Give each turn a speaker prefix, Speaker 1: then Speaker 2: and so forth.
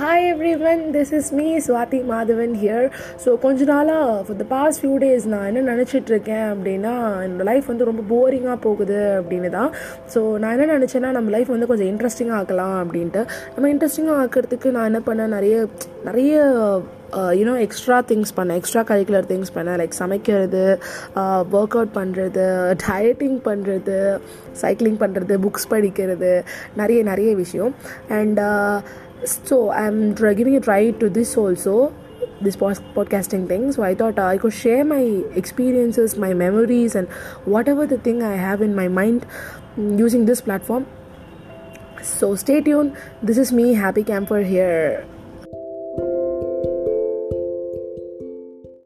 Speaker 1: Hi everyone this is me Swathi Madhavan here so கொஞ்ச நாளாக for the past few days நான் என்ன நினச்சிட்ருக்கேன் அப்படின்னா என்னோடய லைஃப் வந்து ரொம்ப போரிங்காக போகுது அப்படின்னு தான். ஸோ நான் என்ன நினச்சேன்னா நம்ம லைஃப் வந்து கொஞ்சம் இன்ட்ரெஸ்டிங்காக ஆக்கலாம் அப்படின்ட்டு. நம்ம இன்ட்ரெஸ்டிங்காக ஆக்கிறதுக்கு நான் என்ன பண்ணேன் நிறைய நிறைய யூனோ எக்ஸ்ட்ரா திங்ஸ் பண்ணேன் எக்ஸ்ட்ரா கரிக்குலர் திங்ஸ் பண்ணேன் லைக் சமைக்கிறது ஒர்க் அவுட் பண்ணுறது டயட்டிங் பண்ணுறது சைக்கிளிங் பண்ணுறது புக்ஸ் படிக்கிறது நிறைய நிறைய விஷயம் and so I M giving a try to this also this pod- podcasting thing so i thought uh, i could share my experiences my memories and whatever the thing i have in my mind mm, using this platform so stay tuned this is me happy camper here